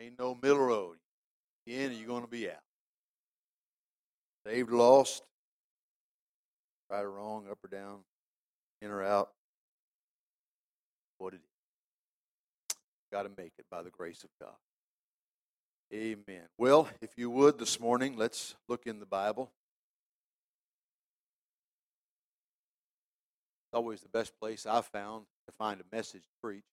Ain't no middle road. In you're going to be out. Saved, lost, right or wrong, up or down, in or out. What it is. Got to make it by the grace of God. Amen. Well, if you would this morning, let's look in the Bible. It's always the best place I've found to find a message to preach.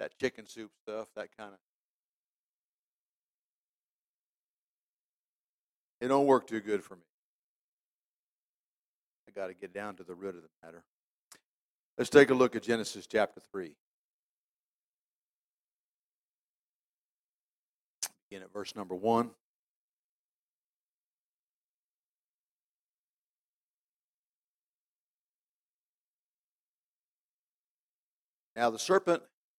That chicken soup stuff, that kind of. It don't work too good for me. I got to get down to the root of the matter. Let's take a look at Genesis chapter 3. Begin at verse number 1. Now the serpent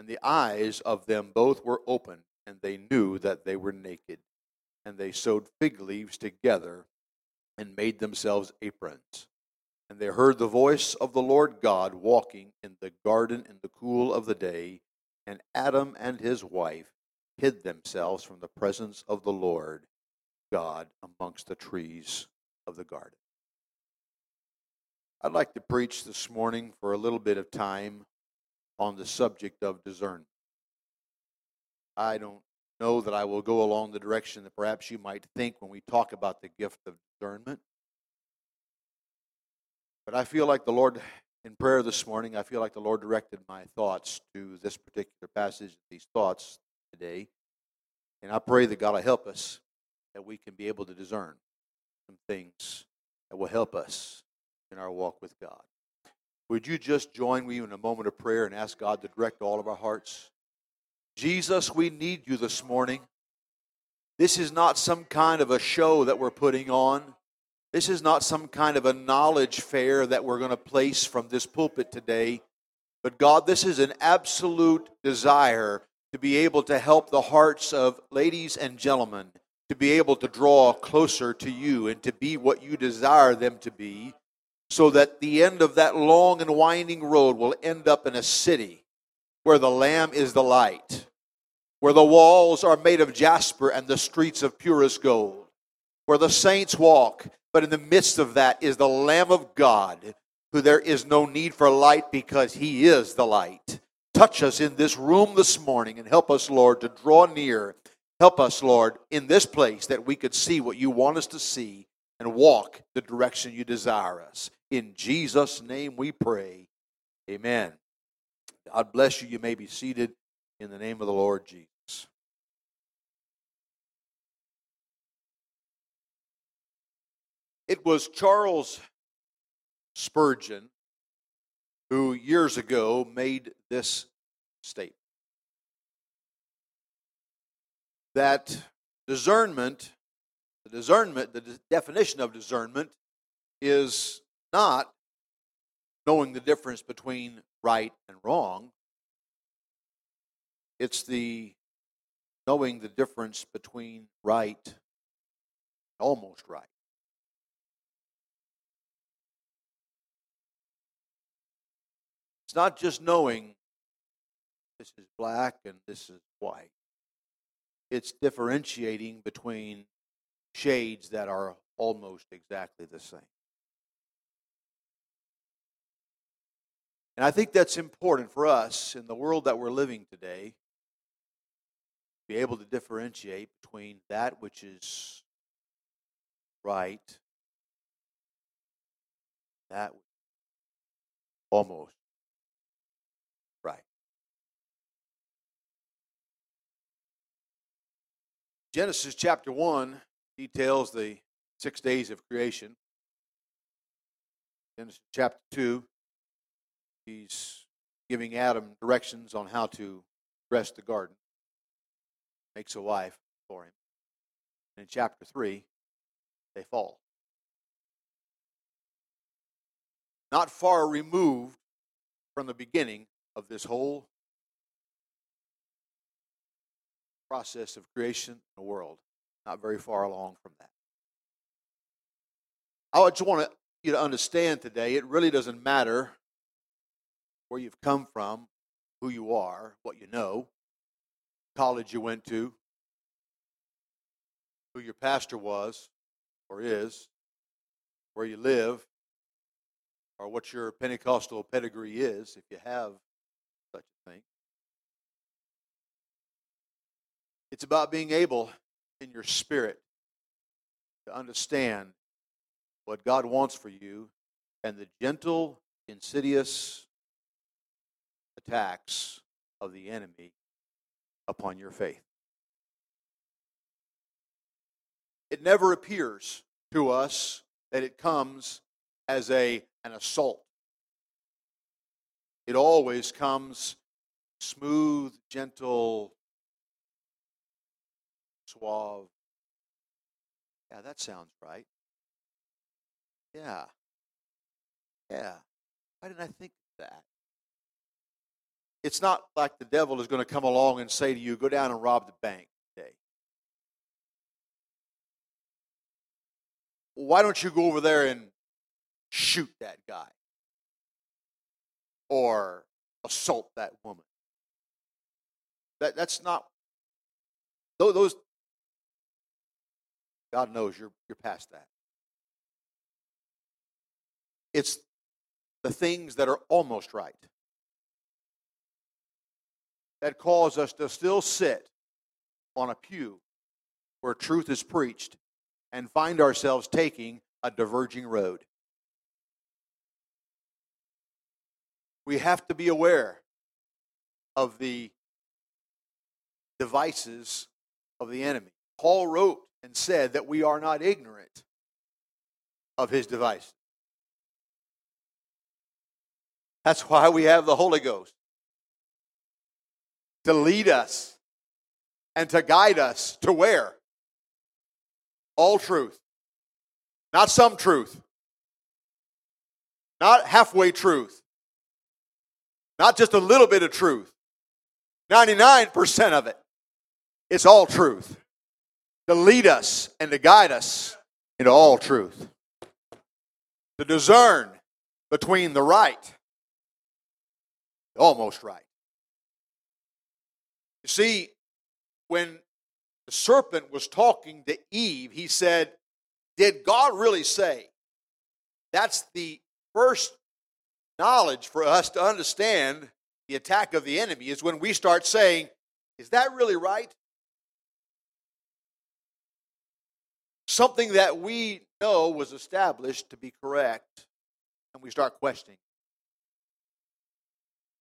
And the eyes of them both were opened, and they knew that they were naked. And they sewed fig leaves together, and made themselves aprons. And they heard the voice of the Lord God walking in the garden in the cool of the day, and Adam and his wife hid themselves from the presence of the Lord God amongst the trees of the garden. I'd like to preach this morning for a little bit of time on the subject of discernment. I don't know that I will go along the direction that perhaps you might think when we talk about the gift of discernment. But I feel like the Lord, in prayer this morning, I feel like the Lord directed my thoughts to this particular passage, these thoughts today. And I pray that God will help us, that we can be able to discern some things that will help us in our walk with God. Would you just join me in a moment of prayer and ask God to direct all of our hearts? Jesus, we need you this morning. This is not some kind of a show that we're putting on. This is not some kind of a knowledge fair that we're going to place from this pulpit today. But God, this is an absolute desire to be able to help the hearts of ladies and gentlemen to be able to draw closer to you and to be what you desire them to be, so that the end of that long and winding road will end up in a city where the Lamb is the light, where the walls are made of jasper and the streets of purest gold, where the saints walk but in the midst of that is the Lamb of God, who there is no need for light because he is the light. Touch us in this room this morning and help us, Lord, to draw near. Help us, Lord, in this place that we could see what you want us to see and walk the direction you desire us. In Jesus' name we pray. Amen. God bless you. You may be seated in the name of the Lord Jesus. It was Charles Spurgeon who years ago made this statement that discernment, the discernment, the definition of discernment is not knowing the difference between right and wrong. It's the knowing the difference between right almost right. It's not just knowing this is black and this is white. It's differentiating between shades that are almost exactly the same. And I think that's important for us in the world that we're living today be able to differentiate between that which is right, that almost right. Genesis chapter 1 details the six days of creation. Genesis chapter 2, he's giving Adam directions on how to dress the garden makes a wife for him. And in chapter 3, they fall. Not far removed from the beginning of this whole process of creation in the world. Not very far along from that. I just want you to understand today it really doesn't matter where you've come from, who you are, what you know college you went to, who your pastor was or is, where you live, or what your Pentecostal pedigree is, if you have such a thing. It's about being able in your spirit to understand what God wants for you and the gentle, insidious attacks of the enemy upon your faith. It never appears to us that it comes as a, an assault. It always comes smooth, gentle, suave. Yeah, that sounds right. Yeah. Yeah. Why didn't I think that? It's not like the devil is going to come along and say to you, go down and rob the bank today. Why don't you go over there and shoot that guy? Or assault that woman? That, that's not, those, God knows you're, you're past that. It's the things that are almost right that cause us to still sit on a pew where truth is preached and find ourselves taking a diverging road. We have to be aware of the devices of the enemy. Paul wrote and said that we are not ignorant of his devices. That's why we have the Holy Ghost to lead us and to guide us to where? All truth. Not some truth. Not halfway truth. Not just a little bit of truth. 99% of it. It's all truth. To lead us and to guide us into all truth. To discern between the right, almost right, you see, when the serpent was talking to Eve, he said, Did God really say? That's the first knowledge for us to understand the attack of the enemy is when we start saying, Is that really right? Something that we know was established to be correct, and we start questioning.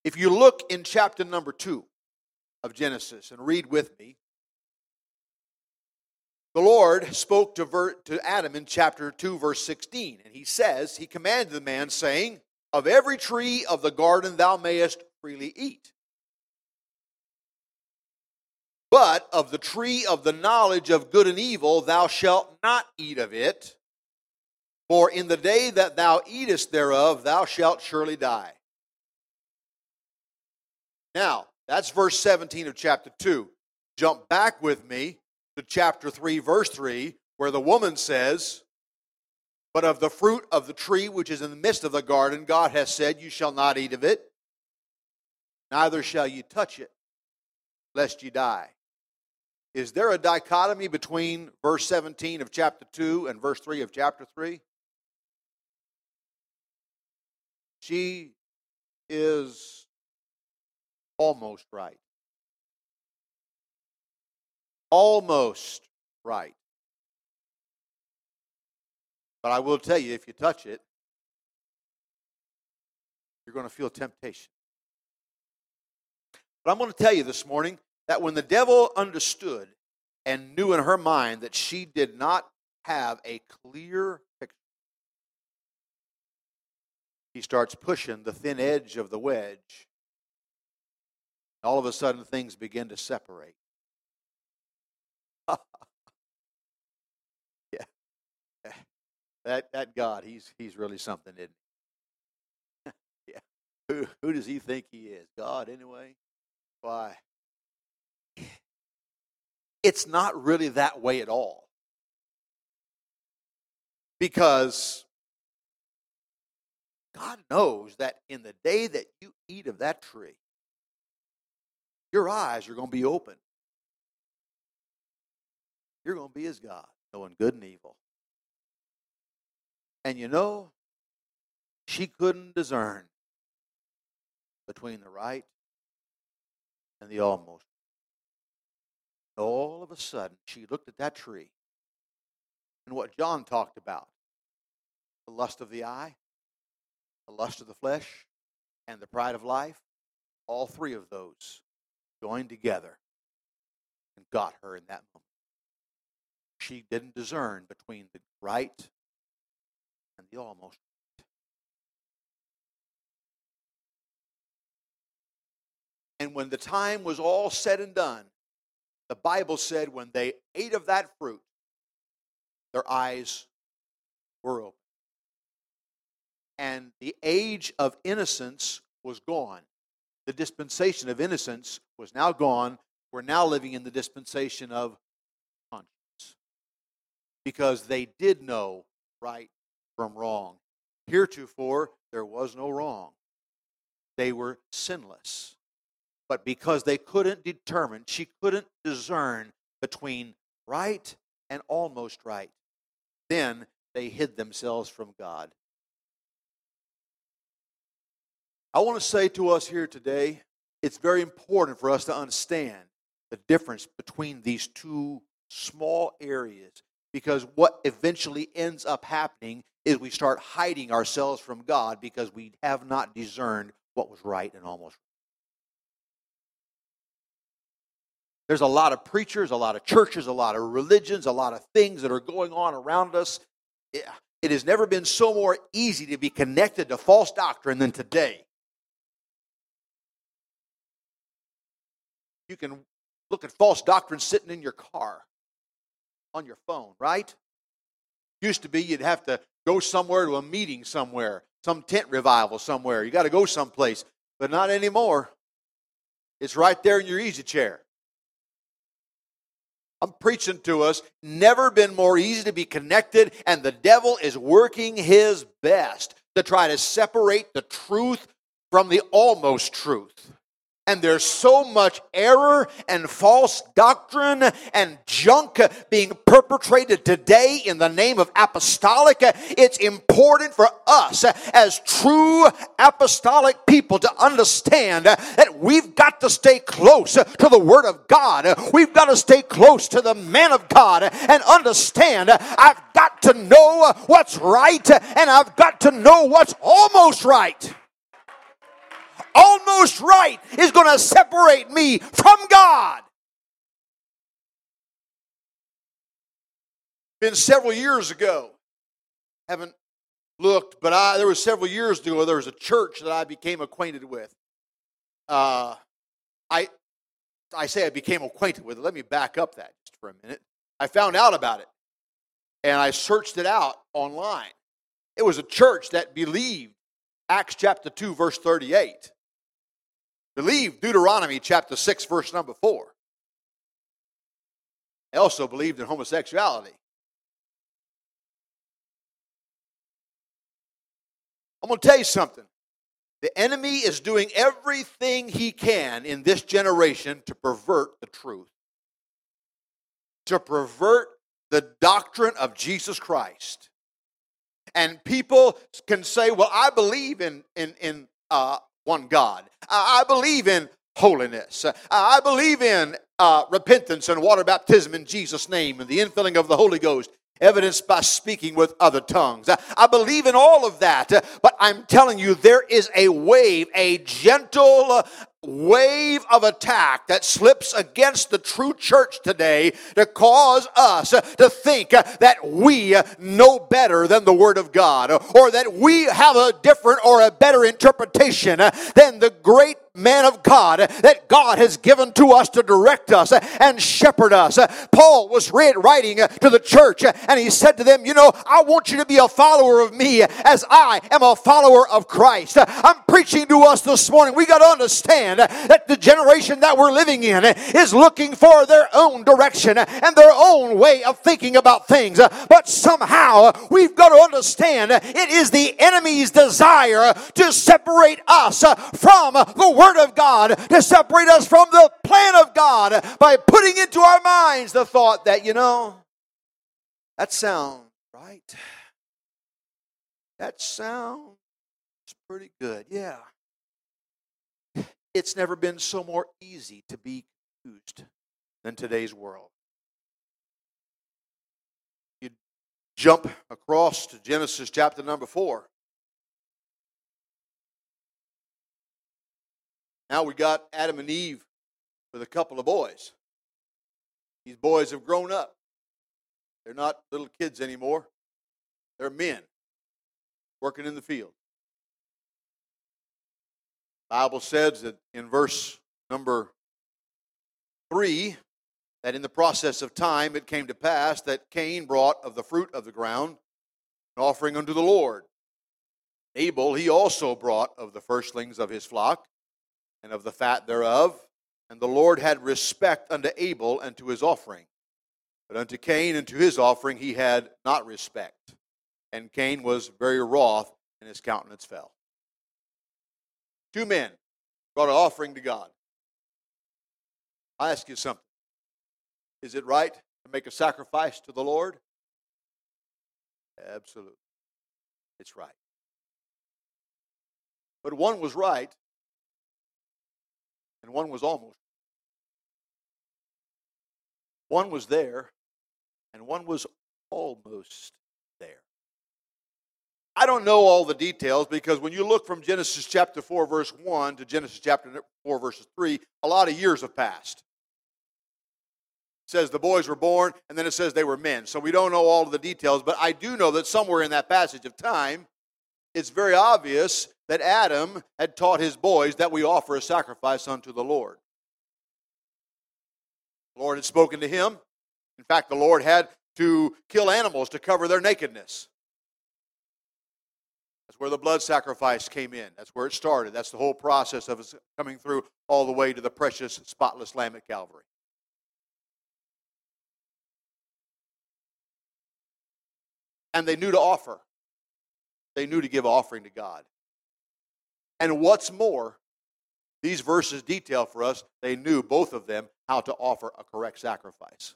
If you look in chapter number two, of Genesis and read with me. The Lord spoke to, ver- to Adam in chapter 2, verse 16, and he says, He commanded the man, saying, Of every tree of the garden thou mayest freely eat. But of the tree of the knowledge of good and evil thou shalt not eat of it, for in the day that thou eatest thereof thou shalt surely die. Now, that's verse 17 of chapter 2. Jump back with me to chapter 3, verse 3, where the woman says, But of the fruit of the tree which is in the midst of the garden, God has said, You shall not eat of it, neither shall you touch it, lest you die. Is there a dichotomy between verse 17 of chapter 2 and verse 3 of chapter 3? She is almost right. Almost right. But I will tell you, if you touch it, you're going to feel temptation. But I'm going to tell you this morning that when the devil understood and knew in her mind that she did not have a clear picture, he starts pushing the thin edge of the wedge. All of a sudden, things begin to separate. yeah. That, that God, he's, he's really something, isn't he? yeah. Who, who does he think he is? God, anyway? Why? It's not really that way at all. Because God knows that in the day that you eat of that tree, your eyes are going to be open. You're going to be as God, knowing good and evil. And you know, she couldn't discern between the right and the almost. All of a sudden, she looked at that tree and what John talked about the lust of the eye, the lust of the flesh, and the pride of life. All three of those joined together and got her in that moment. She didn't discern between the right and the almost. And when the time was all said and done, the Bible said when they ate of that fruit, their eyes were open. And the age of innocence was gone. The dispensation of innocence was now gone. We're now living in the dispensation of conscience. Because they did know right from wrong. Heretofore, there was no wrong. They were sinless. But because they couldn't determine, she couldn't discern between right and almost right, then they hid themselves from God. I want to say to us here today, it's very important for us to understand the difference between these two small areas because what eventually ends up happening is we start hiding ourselves from God because we have not discerned what was right and almost right. There's a lot of preachers, a lot of churches, a lot of religions, a lot of things that are going on around us. It has never been so more easy to be connected to false doctrine than today. You can look at false doctrine sitting in your car on your phone, right? Used to be you'd have to go somewhere to a meeting somewhere, some tent revival somewhere. You got to go someplace, but not anymore. It's right there in your easy chair. I'm preaching to us, never been more easy to be connected, and the devil is working his best to try to separate the truth from the almost truth. And there's so much error and false doctrine and junk being perpetrated today in the name of apostolic. It's important for us as true apostolic people to understand that we've got to stay close to the Word of God. We've got to stay close to the man of God and understand I've got to know what's right and I've got to know what's almost right almost right is going to separate me from God. Been several years ago. Haven't looked, but I there was several years ago. There was a church that I became acquainted with. Uh, I I say I became acquainted with it. Let me back up that just for a minute. I found out about it, and I searched it out online. It was a church that believed Acts chapter two, verse thirty-eight believed Deuteronomy chapter 6, verse number 4. They also believed in homosexuality. I'm going to tell you something. The enemy is doing everything he can in this generation to pervert the truth, to pervert the doctrine of Jesus Christ. And people can say, Well, I believe in, in, in uh, one God. I believe in holiness. I believe in uh, repentance and water baptism in Jesus' name and the infilling of the Holy Ghost evidenced by speaking with other tongues. I believe in all of that, but I'm telling you, there is a wave, a gentle wave of attack that slips against the true church today to cause us to think that we know better than the Word of God or that we have a different or a better interpretation than the great man of God that God has given to us to direct us and shepherd us. Paul was writing to the church and he said to them, You know, I want you to be a follower of me as I am a follower of Christ. I'm preaching to us this morning. We got to understand that the generation that we're living in is looking for their own direction and their own way of thinking about things. But somehow we've got to understand it is the enemy's desire to separate us from the Word of God, to separate us from the plan of God by putting into our minds the thought that, you know, that sounds right. That sounds pretty good. Yeah. It's never been so more easy to be confused than today's world. You jump across to Genesis chapter number 4. Now we got Adam and Eve with a couple of boys. These boys have grown up. They're not little kids anymore. They're men working in the field. Bible says that in verse number 3 that in the process of time it came to pass that Cain brought of the fruit of the ground an offering unto the Lord. Abel he also brought of the firstlings of his flock and of the fat thereof. And the Lord had respect unto Abel and to his offering. But unto Cain and to his offering he had not respect. And Cain was very wroth, and his countenance fell. Two men brought an offering to God. I ask you something. Is it right to make a sacrifice to the Lord? Absolutely. It's right. But one was right and one was almost. One was there, and one was almost there. I don't know all the details because when you look from Genesis chapter 4, verse 1 to Genesis chapter 4, verses 3, a lot of years have passed. It says the boys were born, and then it says they were men. So we don't know all of the details, but I do know that somewhere in that passage of time, it's very obvious that Adam had taught his boys that we offer a sacrifice unto the Lord. The Lord had spoken to him. In fact, the Lord had to kill animals to cover their nakedness. That's where the blood sacrifice came in. That's where it started. That's the whole process of us coming through all the way to the precious, spotless Lamb at Calvary. And they knew to offer. They knew to give offering to God. And what's more, these verses detail for us they knew, both of them, how to offer a correct sacrifice.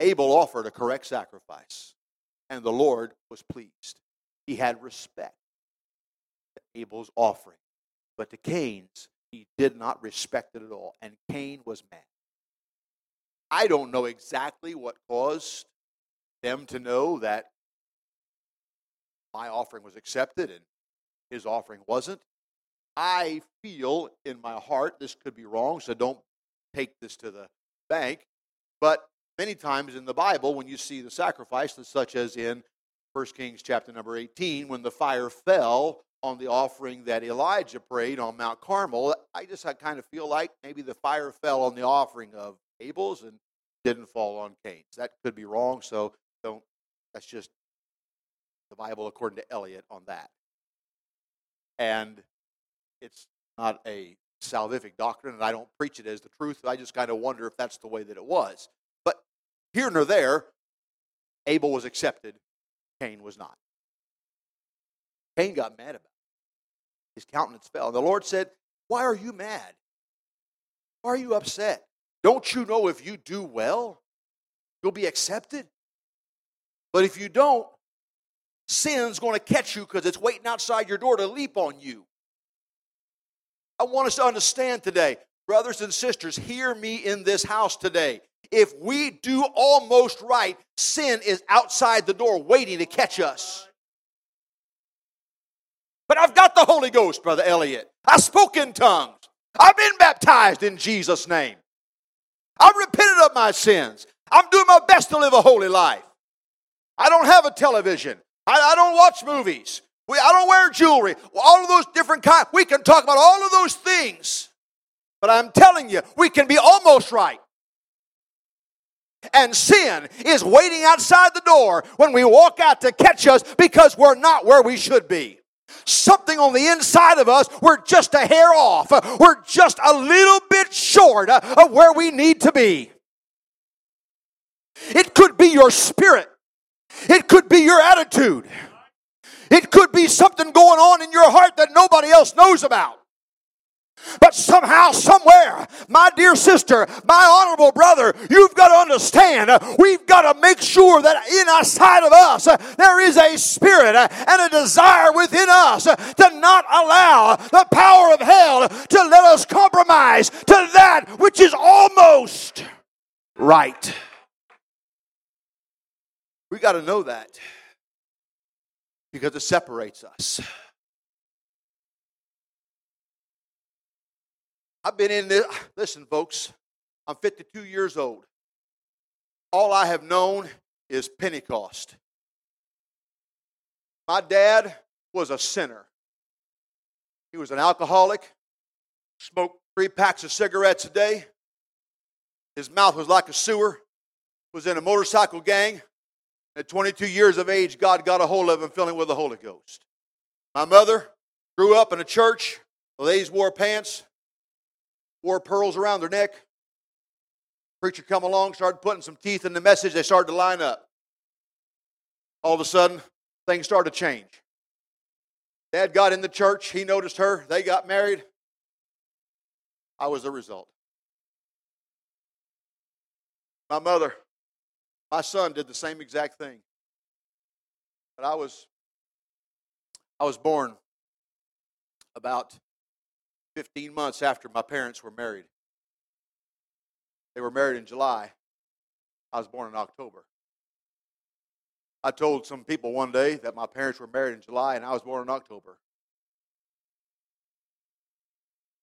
Abel offered a correct sacrifice, and the Lord was pleased. He had respect to Abel's offering, but to Cain's, he did not respect it at all, and Cain was mad. I don't know exactly what caused them to know that my offering was accepted and his offering wasn't. I feel in my heart, this could be wrong, so don't take this to the bank, but many times in the Bible, when you see the sacrifice, such as in 1 Kings chapter number 18, when the fire fell on the offering that Elijah prayed on Mount Carmel, I just I kind of feel like maybe the fire fell on the offering of Abel's and didn't fall on Cain's. That could be wrong, so don't. That's just the Bible according to Eliot on that and it's not a salvific doctrine, and I don't preach it as the truth. I just kind of wonder if that's the way that it was. But here nor there, Abel was accepted, Cain was not. Cain got mad about it. His countenance fell. And the Lord said, Why are you mad? Why are you upset? Don't you know if you do well, you'll be accepted? But if you don't, sin's going to catch you because it's waiting outside your door to leap on you. I want us to understand today, brothers and sisters, hear me in this house today. If we do almost right, sin is outside the door waiting to catch us. But I've got the Holy Ghost, Brother Elliot. I spoke in tongues. I've been baptized in Jesus' name. I've repented of my sins. I'm doing my best to live a holy life. I don't have a television. I, I don't watch movies. We, I don't wear jewelry. All of those different kinds. We can talk about all of those things. But I'm telling you, we can be almost right. And sin is waiting outside the door when we walk out to catch us because we're not where we should be. Something on the inside of us, we're just a hair off. We're just a little bit short of where we need to be. It could be your spirit. It could be your attitude. It could be something going on in your heart that nobody else knows about. But somehow, somewhere, my dear sister, my honorable brother, you've got to understand, we've got to make sure that inside of us there is a spirit and a desire within us to not allow the power of hell to let us compromise to that which is almost right. We got to know that because it separates us. I've been in this. Listen, folks, I'm 52 years old. All I have known is Pentecost. My dad was a sinner. He was an alcoholic, smoked three packs of cigarettes a day. His mouth was like a sewer, was in a motorcycle gang, at 22 years of age, God got a hold of him, filling with the Holy Ghost. My mother grew up in a church. The ladies wore pants, wore pearls around their neck. Preacher come along, started putting some teeth in the message. They started to line up. All of a sudden, things started to change. Dad got in the church. He noticed her. They got married. I was the result. My mother my son did the same exact thing. But I was I was born about 15 months after my parents were married. They were married in July. I was born in October. I told some people one day that my parents were married in July and I was born in October.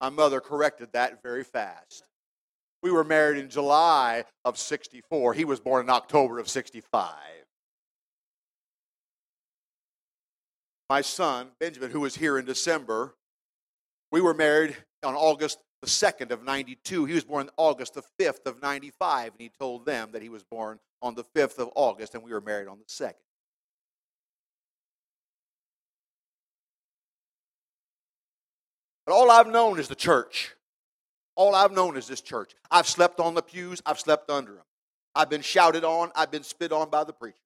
My mother corrected that very fast. We were married in July of 64. He was born in October of 65. My son, Benjamin, who was here in December, we were married on August the 2nd of 92. He was born August the 5th of 95, and he told them that he was born on the 5th of August, and we were married on the 2nd. But all I've known is the church. All I've known is this church. I've slept on the pews, I've slept under them. I've been shouted on, I've been spit on by the preacher.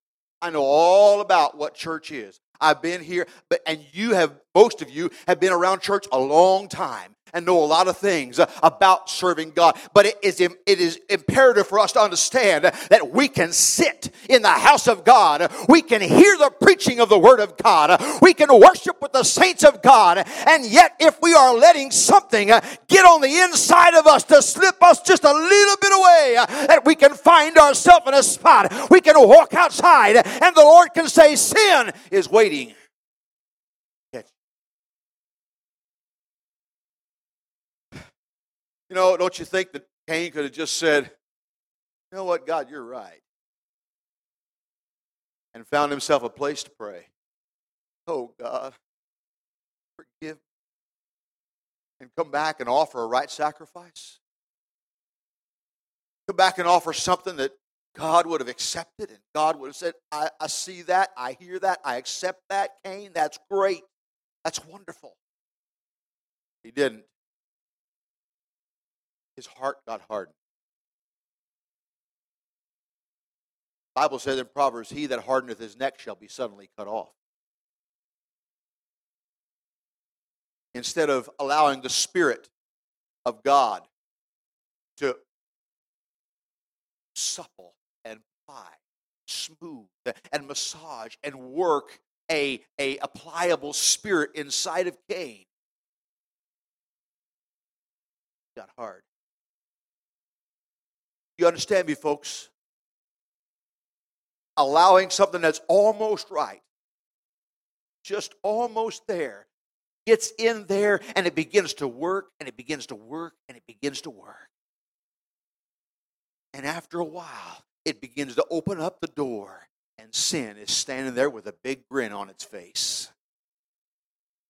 I know all about what church is. I've been here, but and you have most of you have been around church a long time and know a lot of things about serving God. But it is, it is imperative for us to understand that we can sit in the house of God. We can hear the preaching of the Word of God. We can worship with the saints of God. And yet, if we are letting something get on the inside of us to slip us just a little bit away, that we can find ourselves in a spot, we can walk outside and the Lord can say, Sin is waiting You know, don't you think that Cain could have just said, You know what, God, you're right. And found himself a place to pray. Oh, God, forgive me. And come back and offer a right sacrifice. Come back and offer something that God would have accepted and God would have said, I, I see that, I hear that, I accept that, Cain, that's great. That's wonderful. He didn't his heart got hardened. Bible says in Proverbs, He that hardeneth his neck shall be suddenly cut off. Instead of allowing the Spirit of God to supple and ply, smooth and massage and work a, a pliable spirit inside of Cain. Got hard. You understand me, folks? Allowing something that's almost right, just almost there, gets in there and it begins to work and it begins to work and it begins to work. And after a while, it begins to open up the door, and sin is standing there with a big grin on its face.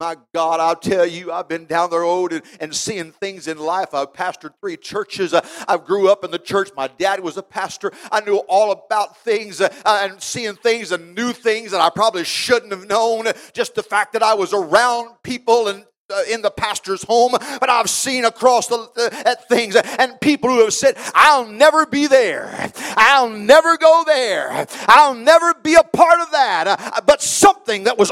My God, I'll tell you, I've been down the road and, and seeing things in life. I've pastored three churches. I, I grew up in the church. My dad was a pastor. I knew all about things uh, and seeing things and new things that I probably shouldn't have known. Just the fact that I was around people and uh, in the pastor's home, but I've seen across the, uh, at things and people who have said, I'll never be there. I'll never go there. I'll never be a part of that. Uh, but something that was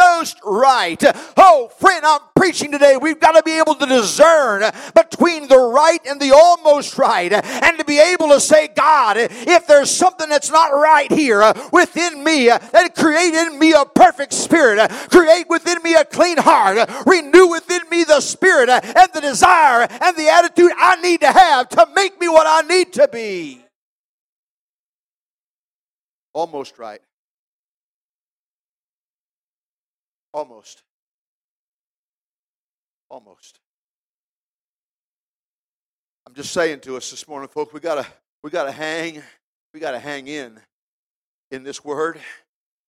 almost right. Oh, friend, I'm preaching today. We've got to be able to discern between the right and the almost right and to be able to say, God, if there's something that's not right here within me, then create in me a perfect spirit, create within me a clean heart renew within me the spirit and the desire and the attitude I need to have to make me what I need to be. Almost right. Almost. Almost. I'm just saying to us this morning, folks, we gotta we gotta hang, we gotta hang in in this word.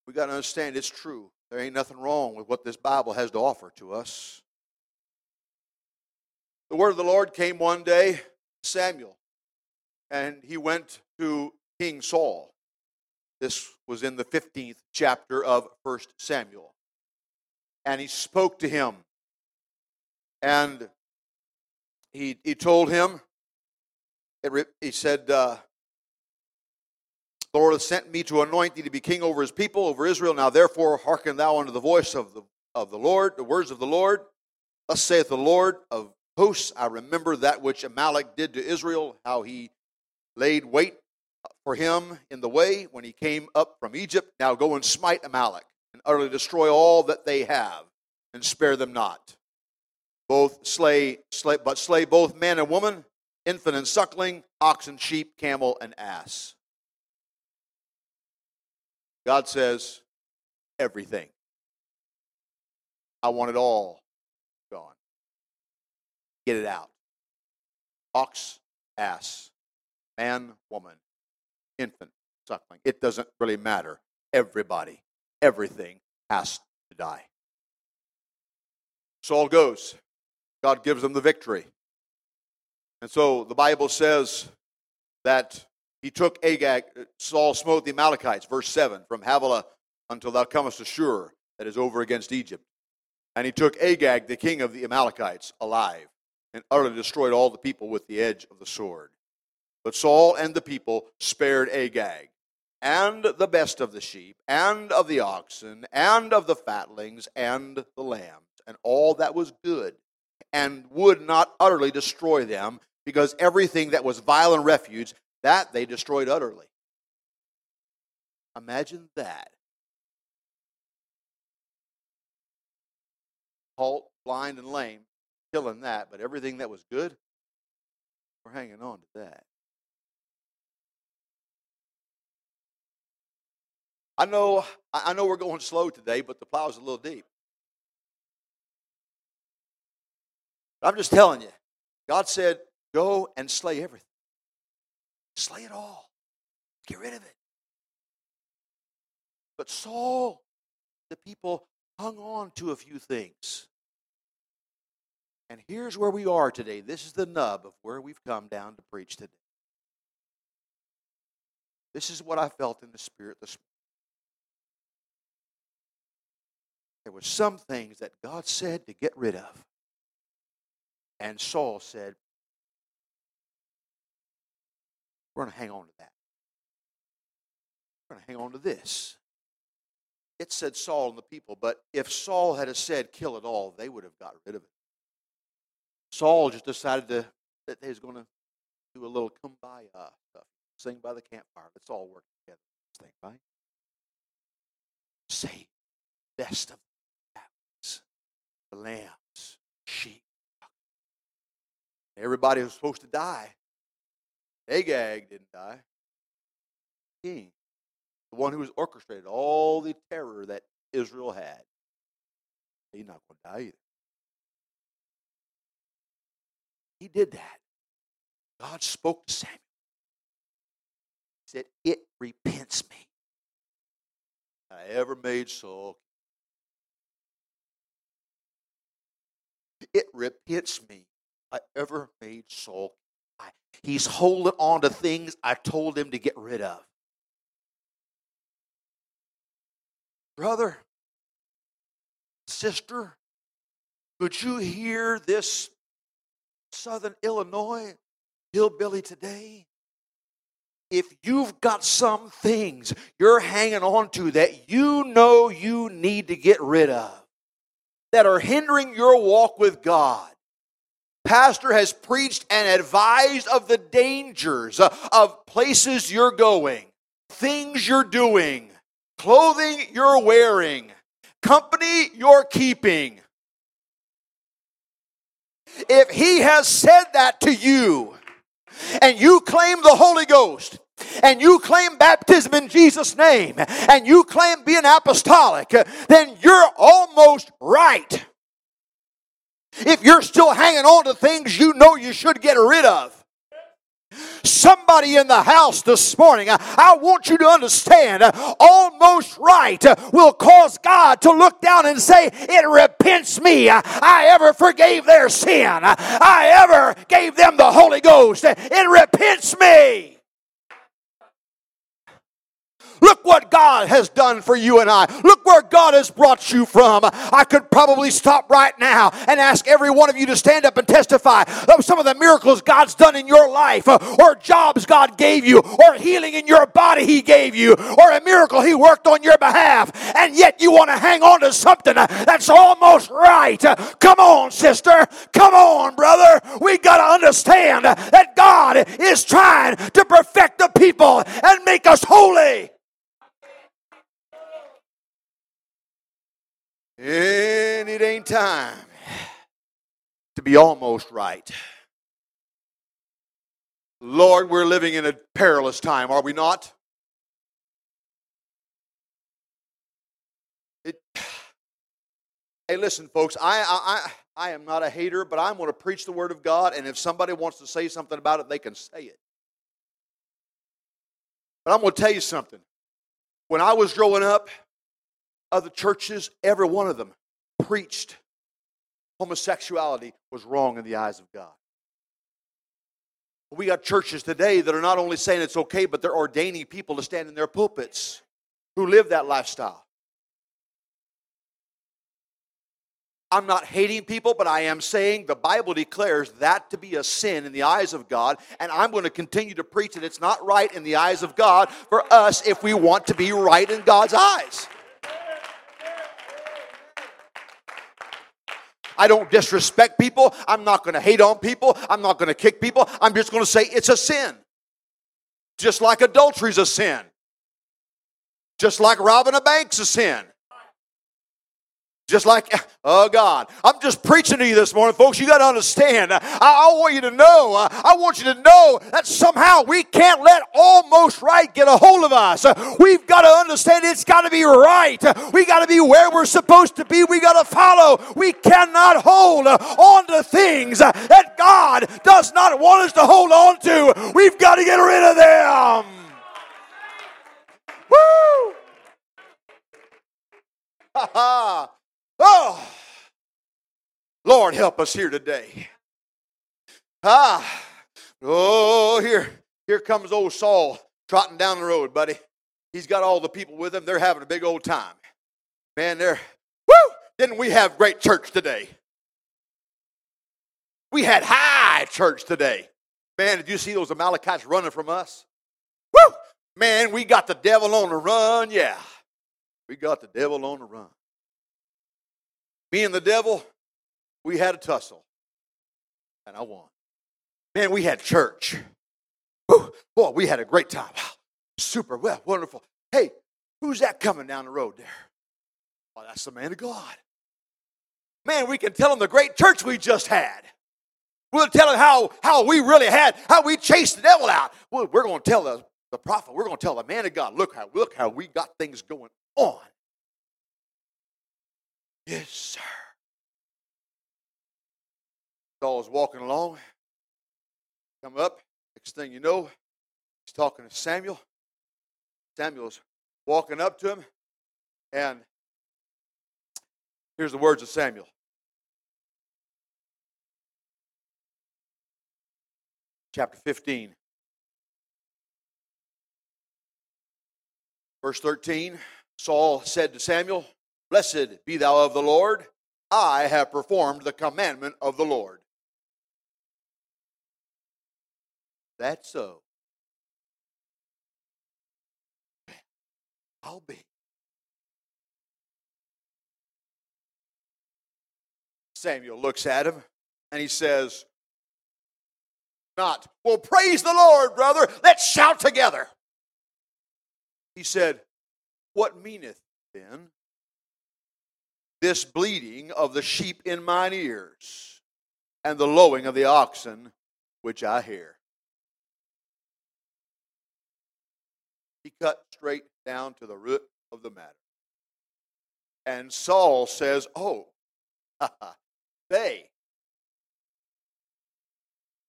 We gotta understand it's true. There ain't nothing wrong with what this Bible has to offer to us. The word of the Lord came one day, Samuel, and he went to King Saul. This was in the 15th chapter of 1 Samuel. And he spoke to him. And he, he told him, he said, uh, the Lord hath sent me to anoint thee to be king over his people, over Israel. Now therefore hearken thou unto the voice of the, of the Lord, the words of the Lord. Thus saith the Lord of hosts, I remember that which Amalek did to Israel, how he laid wait for him in the way when he came up from Egypt. Now go and smite Amalek, utterly destroy all that they have, and spare them not. Both slay, slay but slay both man and woman, infant and suckling, ox and sheep, camel and ass. God says, everything. I want it all gone. Get it out. Ox, ass, man, woman, infant, suckling. It doesn't really matter. Everybody, everything has to die. Saul goes. God gives them the victory. And so the Bible says that he took Agag, uh, Saul smote the Amalekites, verse 7, from Havilah until thou comest to Shur, that is over against Egypt. And he took Agag, the king of the Amalekites, alive, and utterly destroyed all the people with the edge of the sword. But Saul and the people spared Agag, and the best of the sheep, and of the oxen, and of the fatlings, and the lambs, and all that was good, and would not utterly destroy them, because everything that was vile and refuse that they destroyed utterly. Imagine that. Halt, blind, and lame, killing that, but everything that was good, we're hanging on to that. I know, I know we're going slow today, but the plow's a little deep. I'm just telling you, God said, go and slay everything. Slay it all. Get rid of it. But Saul, the people hung on to a few things. And here's where we are today. This is the nub of where we've come down to preach today. This is what I felt in the Spirit this morning. There were some things that God said to get rid of. And Saul said, We're going to hang on to that. We're going to hang on to this. It said Saul and the people, but if Saul had said kill it all, they would have got rid of it. Saul just decided to, that he was going to do a little kumbaya stuff, sing by the campfire. Let's all work together. Thing, right? Say, best of the lambs, sheep. Everybody was supposed to die. Agag didn't die. King, the one who was orchestrated all the terror that Israel had, he's not going to die either. He did that. God spoke to Samuel. He said, It repents me. I ever made Saul. It repents me. I ever made Saul. He's holding on to things I told him to get rid of. Brother, sister, could you hear this Southern Illinois hillbilly today? If you've got some things you're hanging on to that you know you need to get rid of, that are hindering your walk with God, Pastor has preached and advised of the dangers uh, of places you're going, things you're doing, clothing you're wearing, company you're keeping. If he has said that to you and you claim the Holy Ghost, and you claim baptism in Jesus' name, and you claim being apostolic, then you're almost right. If you're still hanging on to things you know you should get rid of, Somebody in the house this morning, I want you to understand almost right will cause God to look down and say, It repents me. I ever forgave their sin. I ever gave them the Holy Ghost. It repents me. Look what God has done for you and I. Look where God has brought you from. I could probably stop right now and ask every one of you to stand up and testify of some of the miracles God's done in your life, or jobs God gave you, or healing in your body He gave you, or a miracle He worked on your behalf, and yet you want to hang on to something that's almost right. Come on, sister. Come on, brother. We got to understand that God is trying to perfect the people and make us holy. And it ain't time to be almost right. Lord, we're living in a perilous time, are we not? It, hey, listen, folks, I, I, I am not a hater, but I'm going to preach the Word of God, and if somebody wants to say something about it, they can say it. But I'm going to tell you something. When I was growing up, of the churches, every one of them preached homosexuality was wrong in the eyes of God. We got churches today that are not only saying it's okay, but they're ordaining people to stand in their pulpits who live that lifestyle. I'm not hating people, but I am saying the Bible declares that to be a sin in the eyes of God, and I'm going to continue to preach that it's not right in the eyes of God for us if we want to be right in God's eyes. I don't disrespect people. I'm not going to hate on people. I'm not going to kick people. I'm just going to say it's a sin. Just like adultery is a sin. Just like robbing a bank's a sin. Just like, oh God, I'm just preaching to you this morning, folks. You got to understand. I, I, want you to know. Uh, I want you to know that somehow we can't let almost right get a hold of us. We've got to understand it's got to be right. We got to be where we're supposed to be. We got to follow. We cannot hold on to things that God does not want us to hold on to. We've got to get rid of them. Woo! Ha ha! Oh, Lord, help us here today. Ah, oh, here, here comes old Saul trotting down the road, buddy. He's got all the people with him. They're having a big old time. Man, they're, woo! Didn't we have great church today? We had high church today. Man, did you see those Amalekites running from us? Woo! Man, we got the devil on the run, yeah. We got the devil on the run. Me and the devil, we had a tussle. And I won. Man, we had church. Boy, we had a great time. Super well, wonderful. Hey, who's that coming down the road there? Oh, that's the man of God. Man, we can tell him the great church we just had. We'll tell him how, how we really had, how we chased the devil out. Well, we're going to tell the, the prophet, we're going to tell the man of God, look how, look how we got things going on. Yes, sir. Saul's walking along, come up. Next thing you know, he's talking to Samuel. Samuel's walking up to him, and here's the words of Samuel. Chapter 15. Verse 13 Saul said to Samuel, Blessed be thou of the Lord. I have performed the commandment of the Lord. That's so. I'll be. Samuel looks at him and he says, Not, well, praise the Lord, brother. Let's shout together. He said, What meaneth then this bleating of the sheep in mine ears and the lowing of the oxen which I hear? He cut straight down to the root of the matter. And Saul says, Oh, they.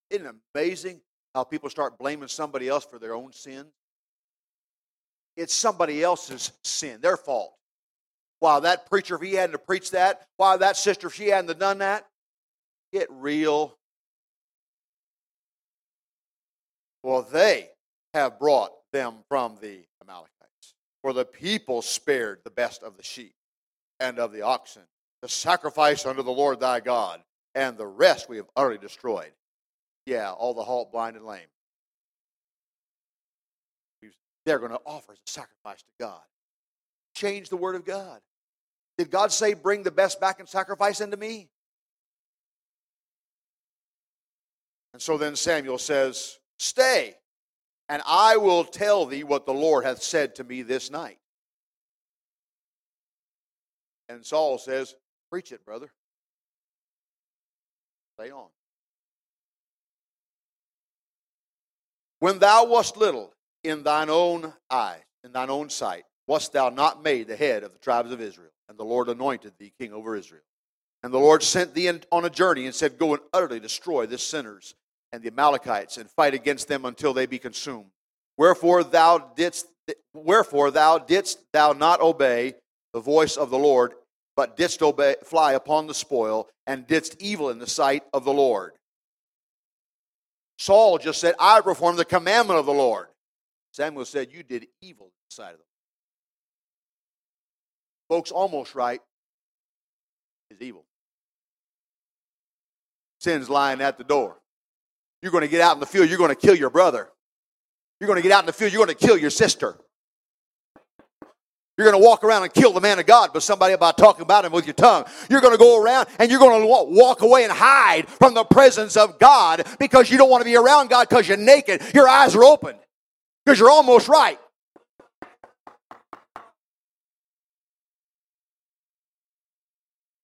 Isn't it amazing how people start blaming somebody else for their own sin? It's somebody else's sin, their fault. Why that preacher, if he hadn't preached that, why that sister, if she hadn't done that, get real. Well, they have brought them from the Amalekites. For the people spared the best of the sheep and of the oxen, the sacrifice unto the Lord thy God, and the rest we have utterly destroyed. Yeah, all the halt, blind, and lame. They're going to offer as a sacrifice to God. Change the word of God. Did God say, Bring the best back and sacrifice unto me? And so then Samuel says, Stay, and I will tell thee what the Lord hath said to me this night. And Saul says, Preach it, brother. Stay on. When thou wast little in thine own eyes, in thine own sight, wast thou not made the head of the tribes of Israel? And the Lord anointed thee king over Israel. And the Lord sent thee on a journey and said, Go and utterly destroy the sinners and the Amalekites and fight against them until they be consumed. Wherefore thou didst wherefore thou didst thou not obey the voice of the Lord, but didst obey, fly upon the spoil and didst evil in the sight of the Lord. Saul just said, I performed the commandment of the Lord. Samuel said, You did evil in the sight of the Lord. Folks, almost right is evil. Sin's lying at the door. You're going to get out in the field, you're going to kill your brother. You're going to get out in the field, you're going to kill your sister. You're going to walk around and kill the man of God but somebody about talking about him with your tongue. You're going to go around and you're going to walk away and hide from the presence of God because you don't want to be around God because you're naked. Your eyes are open because you're almost right.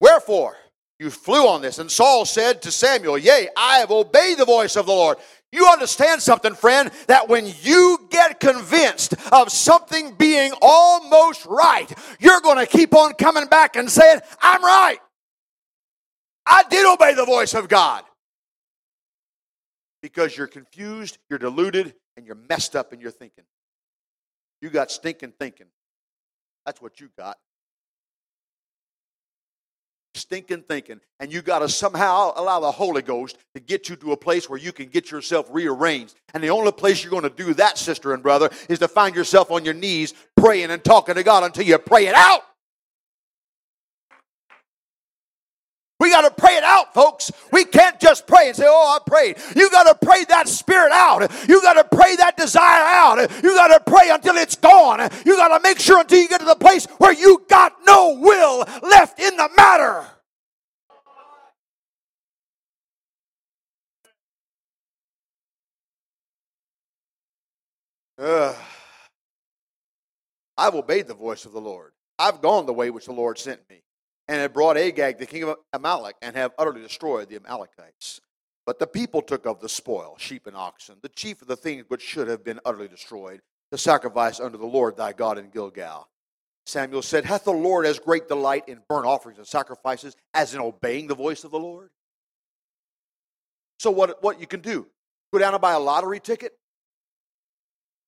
Wherefore, you flew on this. And Saul said to Samuel, Yea, I have obeyed the voice of the Lord. You understand something, friend, that when you get convinced of something being almost right, you're going to keep on coming back and saying, I'm right. I did obey the voice of God. Because you're confused, you're deluded, and you're messed up in your thinking. You got stinking thinking. That's what you got stinking thinking, and you got to somehow allow the Holy Ghost to get you to a place where you can get yourself rearranged. And the only place you're going to do that, sister and brother, is to find yourself on your knees praying and talking to God until you pray it out. We got to pray it out, folks. We can't just pray and say, Oh, I prayed. You got to pray that spirit out. You got to pray that desire out. You got to pray until it's gone. You got to make sure until you get to the place where you got no will left in the matter. I've obeyed the voice of the Lord. I've gone the way which the Lord sent me, and have brought Agag, the king of Amalek, and have utterly destroyed the Amalekites. But the people took of the spoil, sheep and oxen, the chief of the things which should have been utterly destroyed, to sacrifice unto the Lord thy God in Gilgal. Samuel said, Hath the Lord as great delight in burnt offerings and sacrifices as in obeying the voice of the Lord? So, what, what you can do, go down and buy a lottery ticket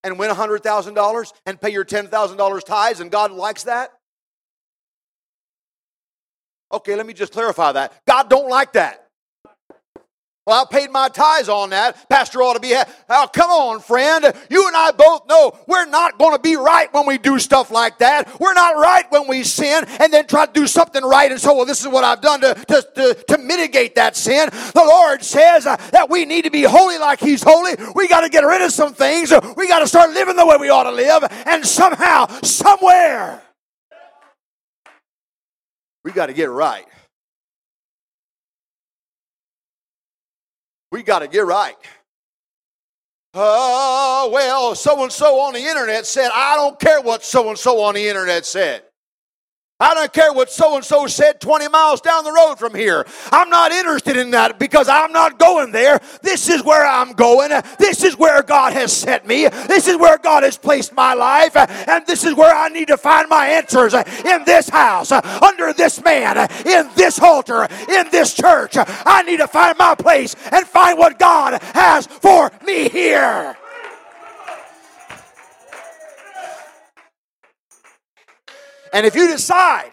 and win $100,000 and pay your $10,000 tithes, and God likes that? Okay, let me just clarify that. God don't like that. Well, I paid my tithes on that. Pastor ought to be. Oh, come on, friend. You and I both know we're not going to be right when we do stuff like that. We're not right when we sin and then try to do something right and so, well, this is what I've done to, to, to, to mitigate that sin. The Lord says uh, that we need to be holy like He's holy. We got to get rid of some things. We got to start living the way we ought to live. And somehow, somewhere, we got to get right. We got to get right. Oh, well, so and so on the internet said, I don't care what so and so on the internet said. I don't care what so and so said 20 miles down the road from here. I'm not interested in that because I'm not going there. This is where I'm going. This is where God has set me. This is where God has placed my life. And this is where I need to find my answers in this house, under this man, in this altar, in this church. I need to find my place and find what God has for me here. And if you decide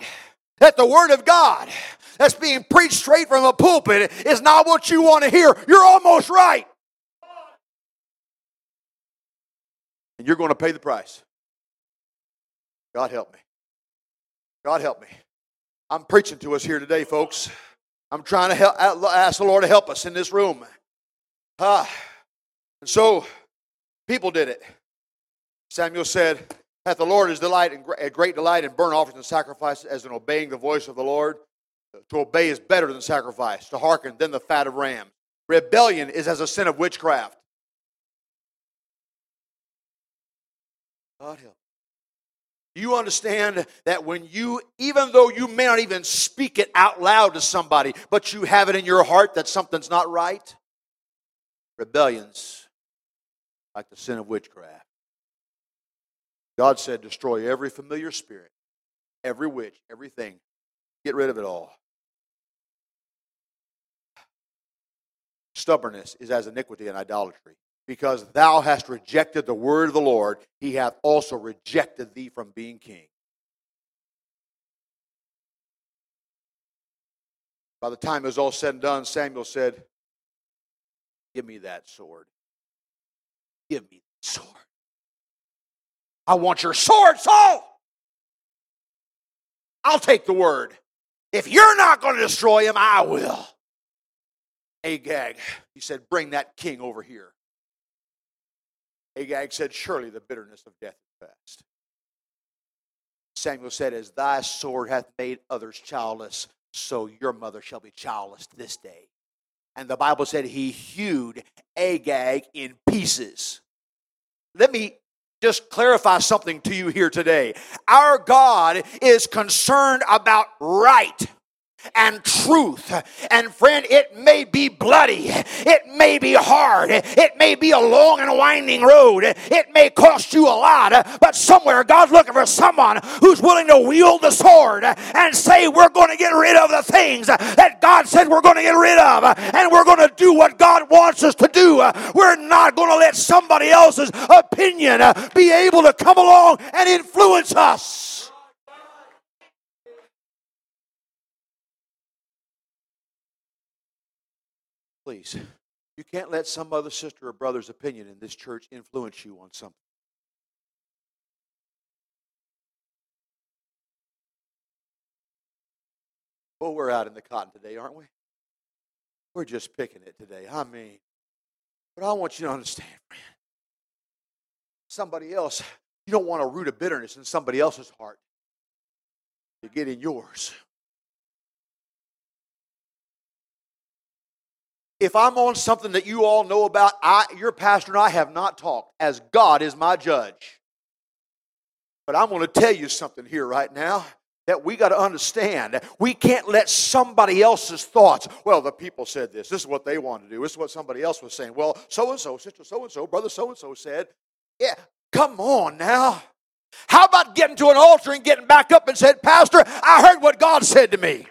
that the Word of God that's being preached straight from a pulpit is not what you want to hear, you're almost right. And you're going to pay the price. God help me. God help me. I'm preaching to us here today, folks. I'm trying to help, ask the Lord to help us in this room. Ah, and so people did it. Samuel said, Hath the Lord his delight and a great delight in burnt offerings and sacrifices as in obeying the voice of the Lord? Uh, to obey is better than sacrifice, to hearken than the fat of rams. Rebellion is as a sin of witchcraft. God help. You understand that when you, even though you may not even speak it out loud to somebody, but you have it in your heart that something's not right? Rebellions like the sin of witchcraft. God said, destroy every familiar spirit, every witch, everything. Get rid of it all. Stubbornness is as iniquity and idolatry. Because thou hast rejected the word of the Lord, he hath also rejected thee from being king. By the time it was all said and done, Samuel said, Give me that sword. Give me that sword. I want your sword, Saul. I'll take the word. If you're not going to destroy him, I will. Agag, he said, bring that king over here. Agag said, surely the bitterness of death is past. Samuel said, as thy sword hath made others childless, so your mother shall be childless this day. And the Bible said he hewed Agag in pieces. Let me just clarify something to you here today. Our God is concerned about right and truth. And friend, it may be bloody, it may be hard, it may be a long and winding road, it may cost you a lot, but somewhere God's looking for someone who's willing to wield the sword and say, We're going to get rid of the things that God said we're going to get rid of, and we're going to do what God wants us to do. We're not going to let somebody else's opinion be able to come along and influence us. Please, you can't let some other sister or brother's opinion in this church influence you on something. Well, we're out in the cotton today, aren't we? We're just picking it today. I mean, but I want you to understand, friend. Somebody else, you don't want a root of bitterness in somebody else's heart to get in yours. If I'm on something that you all know about, I, your pastor and I have not talked, as God is my judge. But I'm going to tell you something here right now that we got to understand. We can't let somebody else's thoughts, well, the people said this. This is what they want to do. This is what somebody else was saying. Well, so and so, sister so and so, brother so and so said. Yeah, come on now. How about getting to an altar and getting back up and said, Pastor, I heard what God said to me.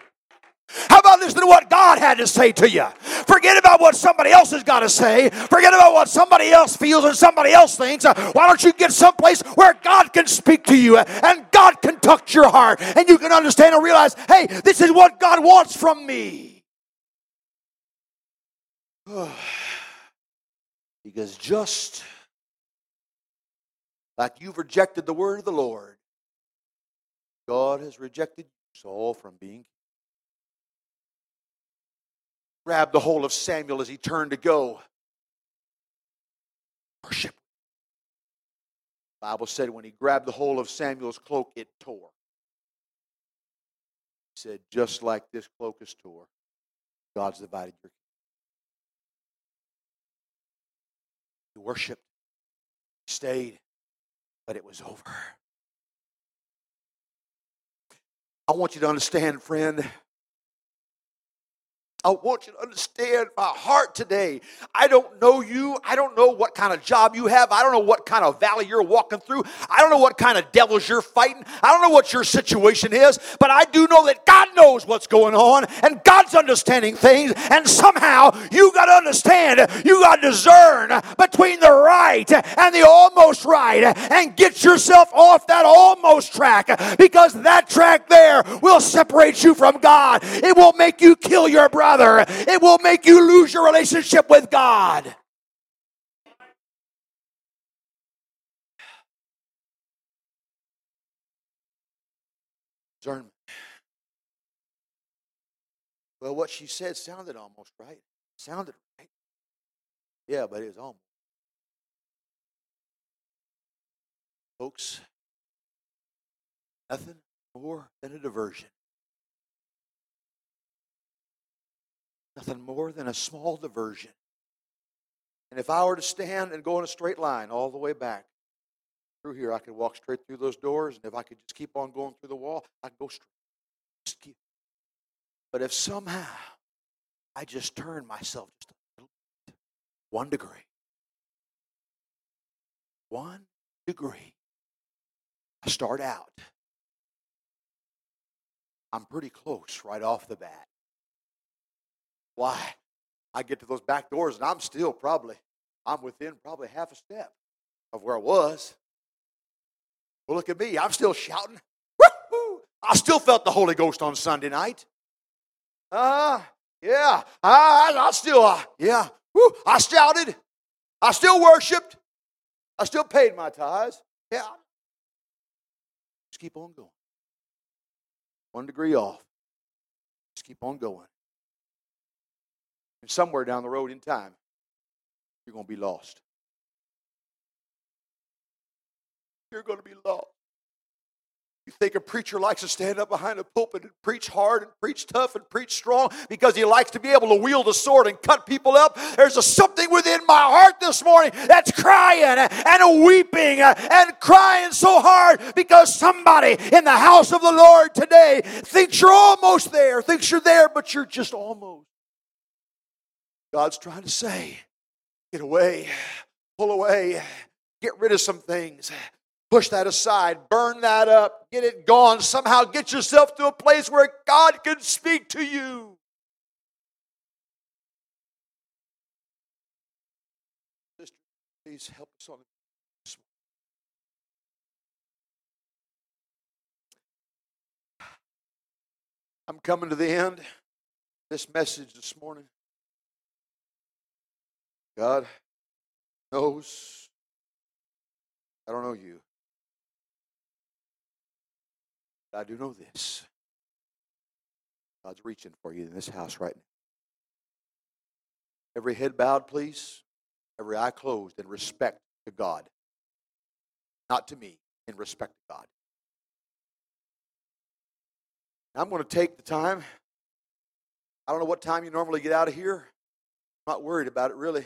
How about listening to what God had to say to you? Forget about what somebody else has got to say. Forget about what somebody else feels and somebody else thinks. Uh, why don't you get someplace where God can speak to you uh, and God can touch your heart and you can understand and realize, hey, this is what God wants from me. because just like you've rejected the word of the Lord, God has rejected Saul from being grabbed the hold of Samuel as he turned to go. Worship. The Bible said when he grabbed the hold of Samuel's cloak, it tore. He said, just like this cloak is tore, God's divided your You worshiped, stayed, but it was over. I want you to understand, friend, I want you to understand my heart today. I don't know you. I don't know what kind of job you have. I don't know what kind of valley you're walking through. I don't know what kind of devils you're fighting. I don't know what your situation is, but I do know that God knows what's going on and God's understanding things. And somehow you got to understand, you got to discern between the right and the almost right and get yourself off that almost track because that track there will separate you from God. It will make you kill your brother brother. It will make you lose your relationship with God. Well, what she said sounded almost right. Sounded right. Yeah, but it was almost. Folks, nothing more than a diversion. Nothing more than a small diversion. And if I were to stand and go in a straight line all the way back through here, I could walk straight through those doors. And if I could just keep on going through the wall, I'd go straight. But if somehow I just turn myself just a little bit, one degree, one degree, I start out. I'm pretty close right off the bat. Why? I get to those back doors and I'm still probably, I'm within probably half a step of where I was. Well, look at me. I'm still shouting. Woo-hoo! I still felt the Holy Ghost on Sunday night. Ah, uh, yeah. I, I still, uh, yeah. Woo, I shouted. I still worshiped. I still paid my tithes. Yeah. Just keep on going. One degree off. Just keep on going. And somewhere down the road in time, you're going to be lost. You're going to be lost. You think a preacher likes to stand up behind a pulpit and preach hard and preach tough and preach strong because he likes to be able to wield a sword and cut people up? There's a something within my heart this morning that's crying and weeping and crying so hard because somebody in the house of the Lord today thinks you're almost there, thinks you're there, but you're just almost. God's trying to say, get away, pull away, get rid of some things, push that aside, burn that up, get it gone. Somehow get yourself to a place where God can speak to you. Sister, please help us on this. I'm coming to the end this message this morning. God knows. I don't know you. But I do know this. God's reaching for you in this house right now. Every head bowed, please. Every eye closed in respect to God. Not to me, in respect to God. I'm going to take the time. I don't know what time you normally get out of here. I'm not worried about it really.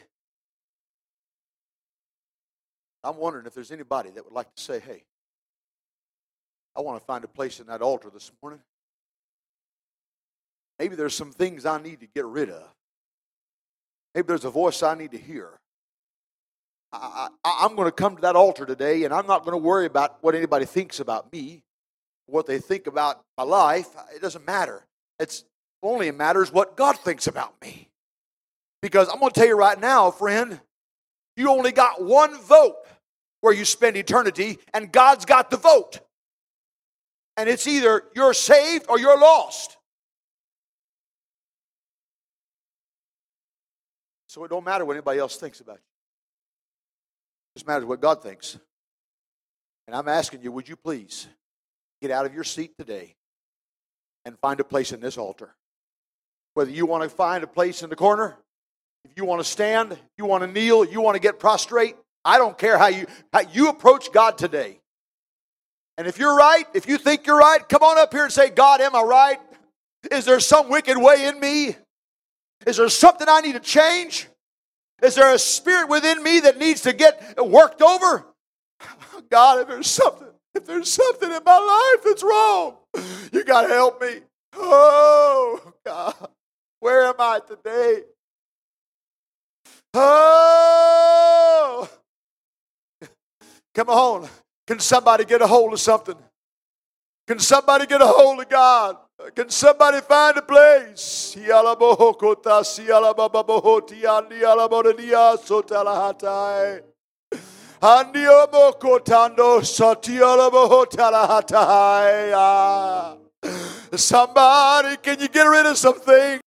I'm wondering if there's anybody that would like to say, hey, I want to find a place in that altar this morning. Maybe there's some things I need to get rid of. Maybe there's a voice I need to hear. I, am going to come to that altar today, and I'm not going to worry about what anybody thinks about me, what they think about my life. It doesn't matter. It's only matters what God thinks about me. Because I'm going to tell you right now, friend, you only got one vote where you spend eternity, and God's got the vote. And it's either you're saved or you're lost. So it don't matter what anybody else thinks about you. It just matters what God thinks. And I'm asking you, would you please get out of your seat today and find a place in this altar? Whether you want to find a place in the corner, if you want to stand, you want to kneel, you want to get prostrate, I don't care how you how you approach God today. And if you're right, if you think you're right, come on up here and say, God, am I right? Is there some wicked way in me? Is there something I need to change? Is there a spirit within me that needs to get worked over? God, if there's something, if there's something in my life that's wrong, you got to help me. Oh, God, where am I today? Oh, come on. Can somebody get a hold of something? Can somebody get a hold of God? Can somebody find a place? Ah. Somebody, can you get rid of some things?